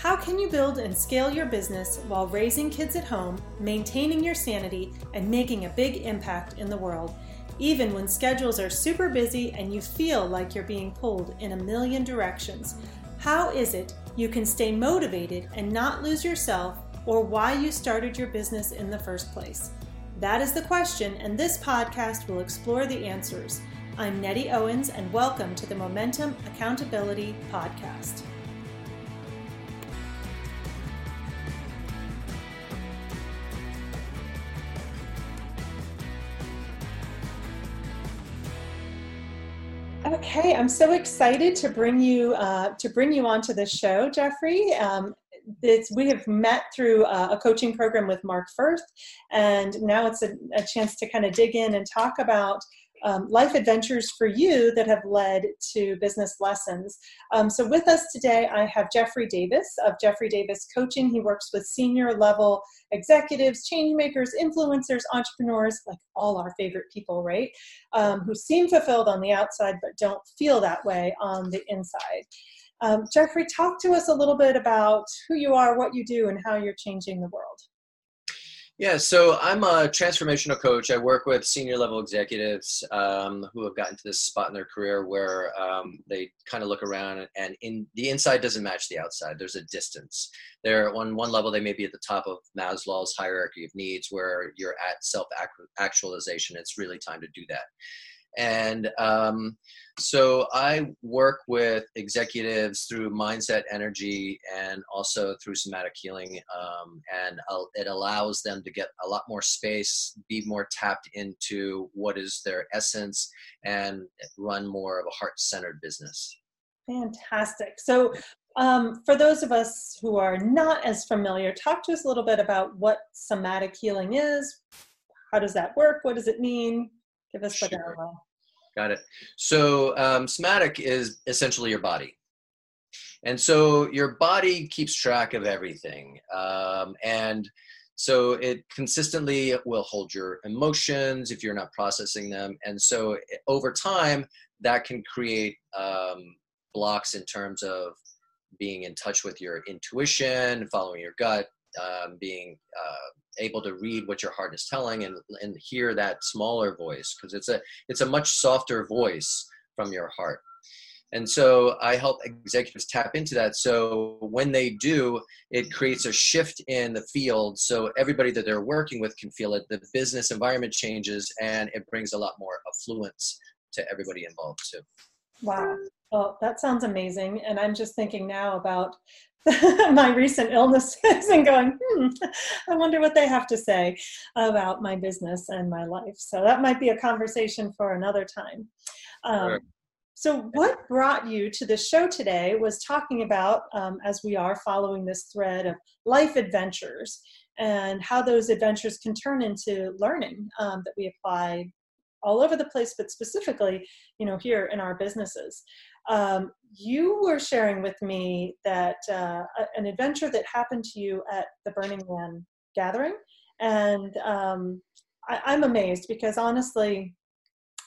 How can you build and scale your business while raising kids at home, maintaining your sanity, and making a big impact in the world, even when schedules are super busy and you feel like you're being pulled in a million directions? How is it you can stay motivated and not lose yourself or why you started your business in the first place? That is the question, and this podcast will explore the answers. I'm Nettie Owens, and welcome to the Momentum Accountability Podcast. Okay, I'm so excited to bring you uh, to bring you onto the show, Jeffrey. Um, we have met through uh, a coaching program with Mark Firth, and now it's a, a chance to kind of dig in and talk about um, life adventures for you that have led to business lessons. Um, so, with us today, I have Jeffrey Davis of Jeffrey Davis Coaching. He works with senior level executives, change makers, influencers, entrepreneurs, like all our favorite people, right? Um, who seem fulfilled on the outside but don't feel that way on the inside. Um, Jeffrey, talk to us a little bit about who you are, what you do, and how you're changing the world. Yeah, so I'm a transformational coach. I work with senior level executives um, who have gotten to this spot in their career where um, they kind of look around and in the inside doesn't match the outside. There's a distance. They're on one level, they may be at the top of Maslow's hierarchy of needs where you're at self actualization. It's really time to do that. And um, so I work with executives through mindset, energy, and also through somatic healing. Um, and it allows them to get a lot more space, be more tapped into what is their essence, and run more of a heart centered business. Fantastic. So, um, for those of us who are not as familiar, talk to us a little bit about what somatic healing is. How does that work? What does it mean? Give us sure. the Got it. So um, somatic is essentially your body. And so your body keeps track of everything. Um, and so it consistently will hold your emotions if you're not processing them. And so over time, that can create um, blocks in terms of being in touch with your intuition, following your gut, um, being uh, able to read what your heart is telling and, and hear that smaller voice because it's a it's a much softer voice from your heart. And so i help executives tap into that. So when they do it creates a shift in the field so everybody that they're working with can feel it. The business environment changes and it brings a lot more affluence to everybody involved too. Wow. Well that sounds amazing and i'm just thinking now about my recent illnesses and going, hmm, I wonder what they have to say about my business and my life. So that might be a conversation for another time. Um. So, what brought you to the show today was talking about, um, as we are following this thread of life adventures and how those adventures can turn into learning um, that we apply all over the place, but specifically, you know, here in our businesses. Um, you were sharing with me that uh, an adventure that happened to you at the Burning Man gathering, and um, I, am amazed because honestly,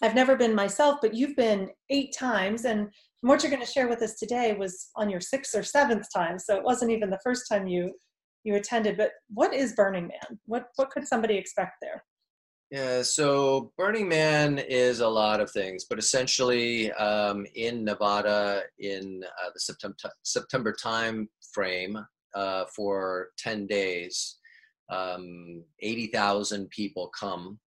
I've never been myself, but you've been eight times, and what you're going to share with us today was on your sixth or seventh time, so it wasn't even the first time you you attended. But what is Burning Man? What what could somebody expect there? Yeah, so Burning Man is a lot of things, but essentially um, in Nevada in uh, the September September time frame uh, for ten days, um, eighty thousand people come,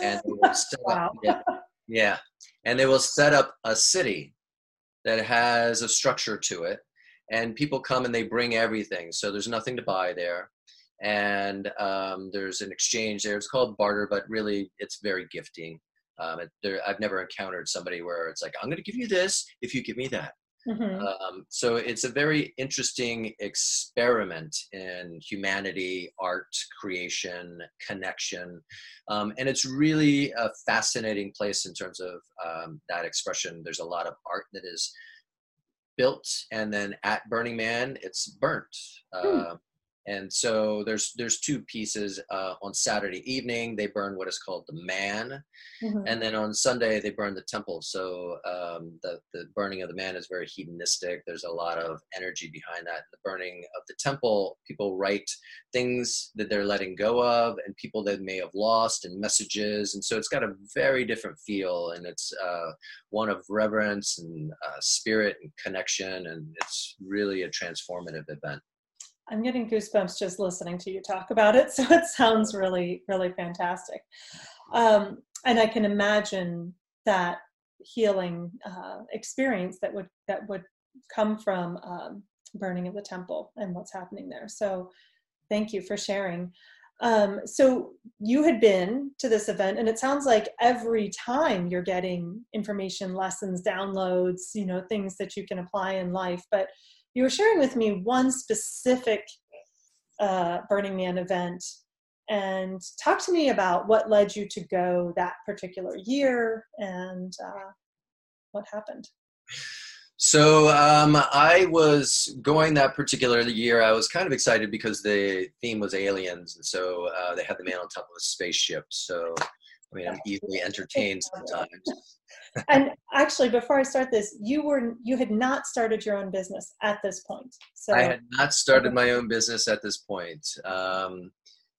and wow. up, yeah, yeah, and they will set up a city that has a structure to it, and people come and they bring everything. So there's nothing to buy there and um, there's an exchange there. It's called barter, but really it's very gifting. Um, it, there, I've never encountered somebody where it's like, I'm going to give you this if you give me that. Mm-hmm. Um, so it's a very interesting experiment in humanity, art, creation, connection, um, and it's really a fascinating place in terms of um, that expression. There's a lot of art that is built, and then at Burning Man, it's burnt. Uh, and so there's there's two pieces uh, on saturday evening they burn what is called the man. Mm-hmm. and then on sunday they burn the temple. So um, the, the burning of the man is very hedonistic. There's a lot of energy behind that. The burning of the temple people write things that they're letting go of and people that may have lost and messages. And so it's got a very different feel and it's uh, one of reverence and uh, spirit and connection and it's really a transformative event I'm getting goosebumps just listening to you talk about it. So it sounds really, really fantastic. Um, and I can imagine that healing uh, experience that would that would come from um, burning of the temple and what's happening there. So thank you for sharing. Um, so you had been to this event, and it sounds like every time you're getting information, lessons, downloads, you know, things that you can apply in life. But you were sharing with me one specific uh, Burning Man event and talk to me about what led you to go that particular year and uh, what happened. So um, I was going that particular year. I was kind of excited because the theme was aliens, and so uh, they had the man on top of a spaceship. So I mean, I'm easily entertained sometimes and actually, before I start this, you were you had not started your own business at this point. So I had not started my own business at this point. Um,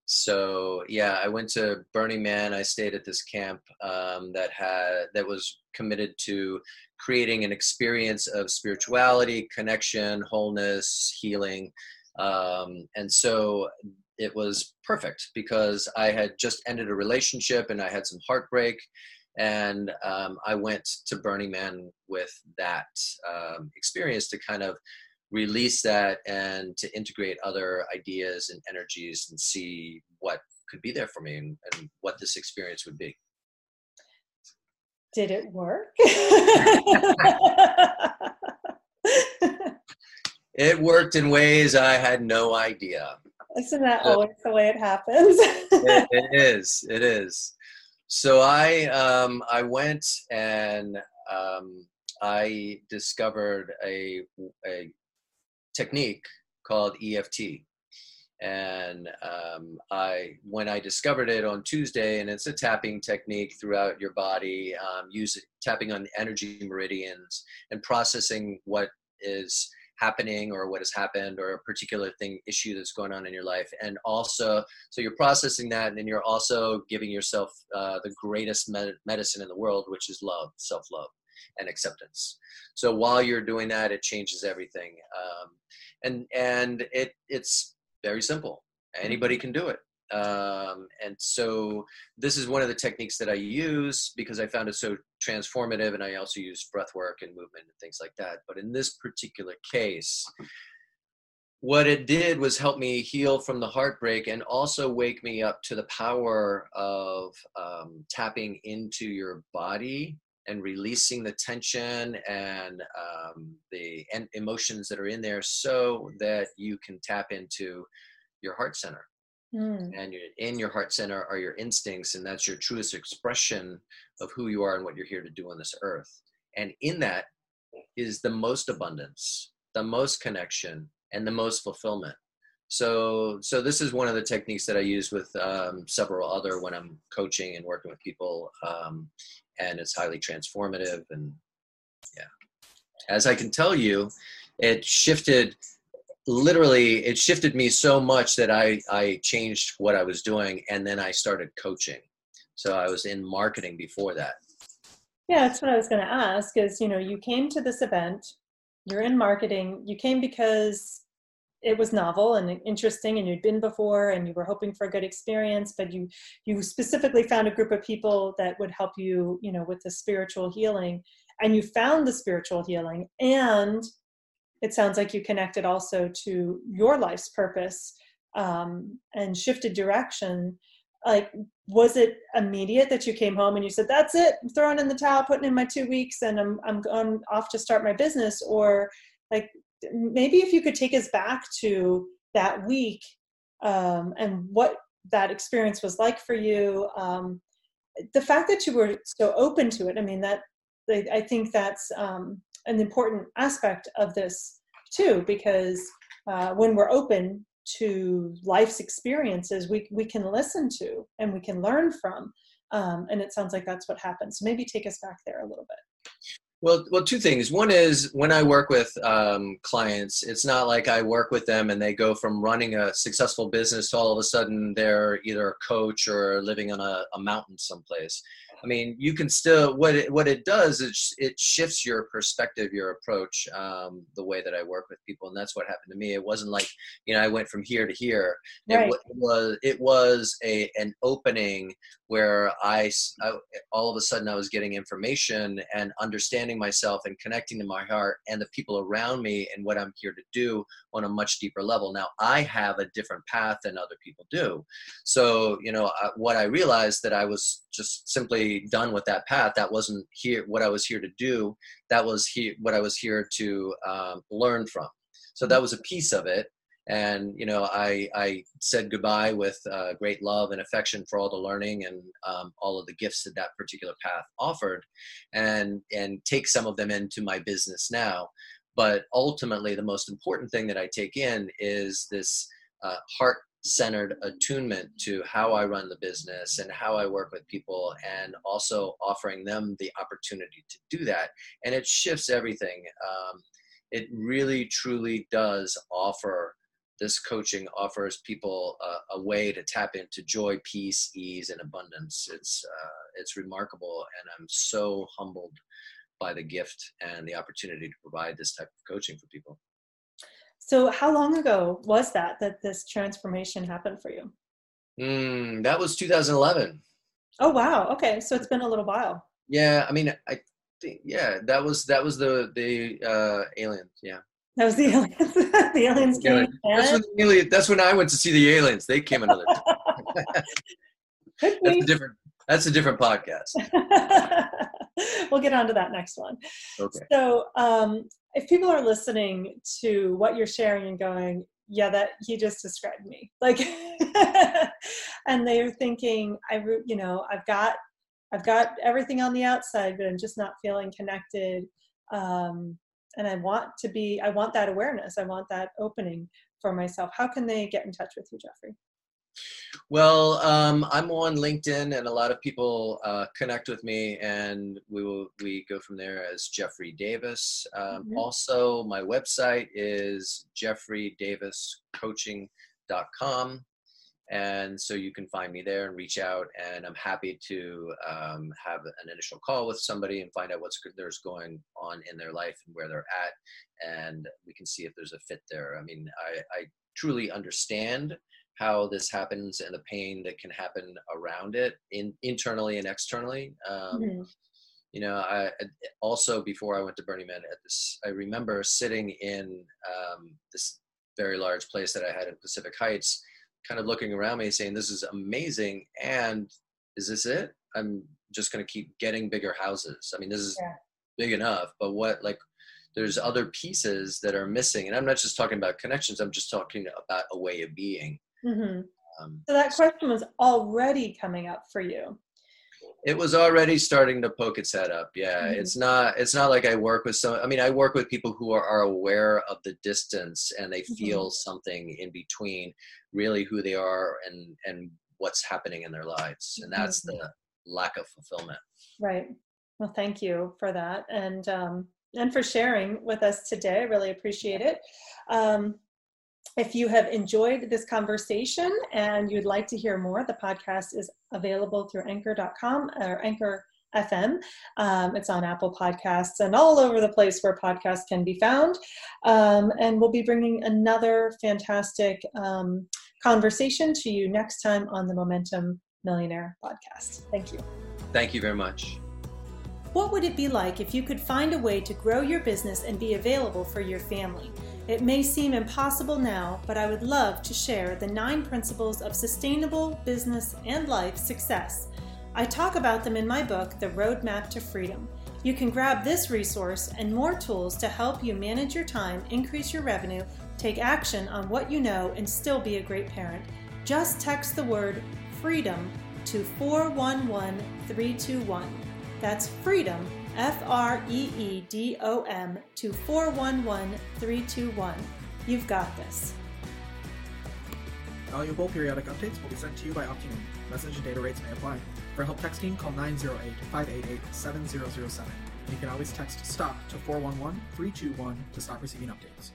so yeah, I went to Burning Man. I stayed at this camp um, that had that was committed to creating an experience of spirituality, connection, wholeness, healing, um, and so it was perfect because I had just ended a relationship and I had some heartbreak and um, I went to Burning Man with that um, experience to kind of release that and to integrate other ideas and energies and see what could be there for me and, and what this experience would be. Did it work? it worked in ways I had no idea. Isn't that always the way it happens? it, it is. It is. So I um, I went and um, I discovered a a technique called EFT, and um, I when I discovered it on Tuesday, and it's a tapping technique throughout your body, um, use tapping on the energy meridians and processing what is happening or what has happened or a particular thing issue that's going on in your life. And also so you're processing that and then you're also giving yourself uh, the greatest med- medicine in the world which is love self-love and acceptance. So while you're doing that it changes everything. Um, and and it it's very simple. Anybody can do it. Um, and so this is one of the techniques that I use because I found it so transformative. And I also use breath work and movement and things like that. But in this particular case, what it did was help me heal from the heartbreak and also wake me up to the power of um, tapping into your body and releasing the tension and um, the emotions that are in there so that you can tap into your heart center Mm. And in your heart center are your instincts, and that's your truest expression of who you are and what you're here to do on this earth. And in that is the most abundance, the most connection, and the most fulfillment. So, so this is one of the techniques that I use with um, several other when I'm coaching and working with people, um, and it's highly transformative. And yeah, as I can tell you, it shifted literally it shifted me so much that I I changed what I was doing and then I started coaching. So I was in marketing before that. Yeah, that's what I was going to ask is, you know, you came to this event, you're in marketing, you came because it was novel and interesting and you'd been before and you were hoping for a good experience but you you specifically found a group of people that would help you you know with the spiritual healing and you found the spiritual healing and it sounds like you connected also to your life's purpose um, and shifted direction like was it immediate that you came home and you said that's it i'm throwing in the towel putting in my two weeks and i'm, I'm going off to start my business or like maybe if you could take us back to that week um, and what that experience was like for you um, the fact that you were so open to it i mean that i think that's um, an important aspect of this too because uh, when we're open to life's experiences we, we can listen to and we can learn from um, and it sounds like that's what happens so maybe take us back there a little bit well, well, two things. One is when I work with um, clients, it's not like I work with them and they go from running a successful business to all of a sudden they're either a coach or living on a, a mountain someplace. I mean, you can still what it, what it does is it shifts your perspective, your approach, um, the way that I work with people, and that's what happened to me. It wasn't like you know I went from here to here. Right. It, it was it was a an opening where I, I, all of a sudden I was getting information and understanding myself and connecting to my heart and the people around me and what I'm here to do on a much deeper level. Now I have a different path than other people do. So, you know, what I realized that I was just simply done with that path. That wasn't here, what I was here to do. That was here, what I was here to um, learn from. So that was a piece of it and you know i i said goodbye with uh, great love and affection for all the learning and um, all of the gifts that that particular path offered and and take some of them into my business now but ultimately the most important thing that i take in is this uh, heart centered attunement to how I run the business and how I work with people, and also offering them the opportunity to do that. And it shifts everything. Um, it really, truly does offer this coaching offers people a, a, way to tap into joy, peace, ease, and abundance. It's uh, it's remarkable, and I'm so humbled by the gift and the opportunity to provide this type of coaching for people. So, how long ago was that that this transformation happened for you? Mm, that was 2011. Oh wow! Okay, so it's been a little while. Yeah, I mean, I think yeah, that was that was the the uh, aliens. Yeah. That was the aliens. the aliens came. That's when, the alien, that's when I went to see the aliens. They came another time. that's a different. That's a different podcast. we'll get on to that next one. Okay. So, um, if people are listening to what you're sharing and going, yeah, that he just described me, like, and they're thinking, I, you know, I've got, I've got everything on the outside, but I'm just not feeling connected. Um, and I want to be, I want that awareness. I want that opening for myself. How can they get in touch with you, Jeffrey? Well, um, I'm on LinkedIn, and a lot of people uh, connect with me, and we will we go from there as Jeffrey Davis. Um, mm-hmm. Also, my website is jeffreydaviscoaching.com and so you can find me there and reach out and i'm happy to um, have an initial call with somebody and find out what's there's going on in their life and where they're at and we can see if there's a fit there i mean i, I truly understand how this happens and the pain that can happen around it in internally and externally um, mm-hmm. you know i also before i went to burning man at this i remember sitting in um, this very large place that i had in pacific heights kind of looking around me saying, this is amazing. And is this it? I'm just going to keep getting bigger houses. I mean, this is yeah. big enough, but what, like, there's other pieces that are missing. And I'm not just talking about connections, I'm just talking about a way of being. Mm-hmm. Um, so that question was already coming up for you it was already starting to poke its head up yeah mm-hmm. it's not it's not like i work with some i mean i work with people who are, are aware of the distance and they mm-hmm. feel something in between really who they are and and what's happening in their lives and that's mm-hmm. the lack of fulfillment right well thank you for that and um and for sharing with us today i really appreciate it um if you have enjoyed this conversation and you'd like to hear more, the podcast is available through anchor.com or anchor FM. Um, it's on Apple Podcasts and all over the place where podcasts can be found. Um, and we'll be bringing another fantastic um, conversation to you next time on the Momentum Millionaire podcast. Thank you. Thank you very much. What would it be like if you could find a way to grow your business and be available for your family? It may seem impossible now, but I would love to share the nine principles of sustainable business and life success. I talk about them in my book, The Roadmap to Freedom. You can grab this resource and more tools to help you manage your time, increase your revenue, take action on what you know, and still be a great parent. Just text the word freedom to 411321. That's freedom F R E E D O M to 411 321. You've got this. Valuable periodic updates will be sent to you by Optimum. Message and data rates may apply. For help texting, call 908-588-7007. You can always text STOP to 411-321 to stop receiving updates.